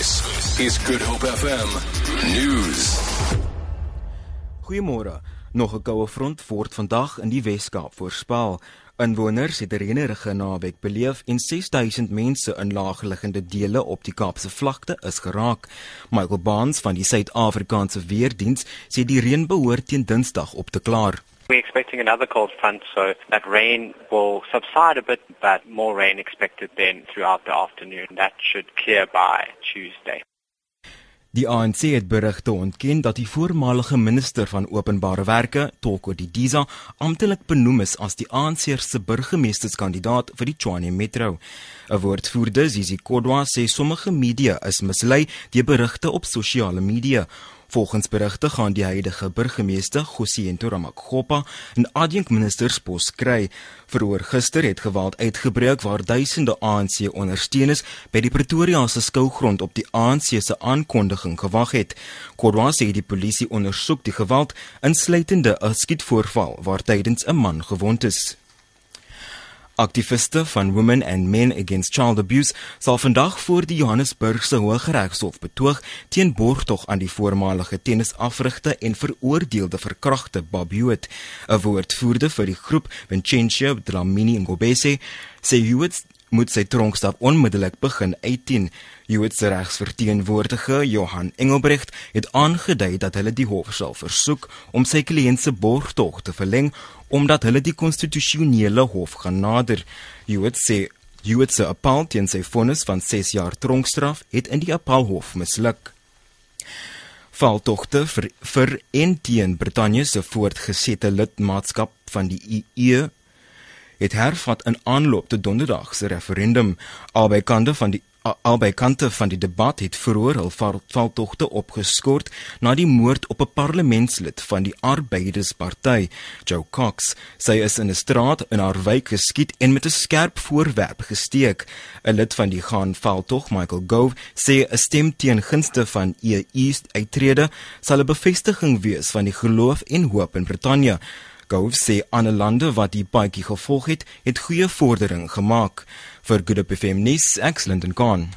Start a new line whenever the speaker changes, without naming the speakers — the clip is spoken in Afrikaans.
This is Good Hope FM News.
Goeiemôre. Nog 'n koue front word vandag in die Wes-Kaap voorspel. Inwoners het 'n reënerige naweek beleef en 6000 mense in laagliggende dele op die Kaapse vlakte is geraak. Michael Barnes van die Suid-Afrikaanse Weerdiens sê die reën behoort teen Dinsdag op te klaar.
We're expecting another cold front, so that rain will subside a bit, but more rain expected then throughout the afternoon. That should clear by Tuesday.
Die ANC het berigte ontken dat die voormalige minister van openbare werke, Toko Didiza, amptelik benoem is as die ANC se burgemeesterskandidaat vir die Tshwane Metro. 'n Woordvoerder, Zizi Kodwa, sê sommige media is mislei deur berigte op sosiale media. Volgens berigte gaan die huidige burgemeester, Gosiento Ramakgopa, 'n adjunkministerspos kry. Veroor gister het geweld uitgebreek waar duisende ANC-ondersteuners by die Pretoria se skougrond op die ANC se aankondiging gewag het. Kodwa sê die polisie ondersoek die geweld, insluitende 'n skietvoorval waar tydens 'n man gewond is. Aktiviste van Women and Men Against Child Abuse sal vandag voor die Johannesburgse Hooggeregshof betoog teen borgtog aan die voormalige tennisafrigter en veroordeelde verkragter Bob Hewitt. 'n Woordvoerder vir die groep, Vincenzo Dlamini Ngobese, sê Hewitt moet sy tronkstraf onmiddellik begin uitdien. Hewitt se regsverteenwoordiger, Johan Engelbrecht, het aangedui dat hulle die hof sal versoek om sy kliënt se borgtog te verleng omdat hulle die konstitusionele hof gaan nader. Hewitt sê Hewitt se appel teen sy vonnis van 6 jaar tronkstraf het in die appelhof misluk. Valtogte vir vir en teen Brittanje se voortgesette lidmaatskap van die EU het hervat in aanloop te donderdag se referendum albei kante van die albei kante van die debat het vroeër hul valtogte opgeskort na die moord op 'n parlementslid van die Arbeidersparty, Joe Cox. Sy is in 'n straat in haar wijk geskiet en met 'n skerp voorwerp gesteek. 'n Lid van die gaan valtog, Michael Gove, sê 'n stem teen gunste van EU uittrede sal 'n bevestiging wees van die geloof en hoop in Brittanje. Gove sê ander lande wat die paadjie gevolg het, het goeie vordering gemaak vir Good Hope FM nuus, excellent en gaan.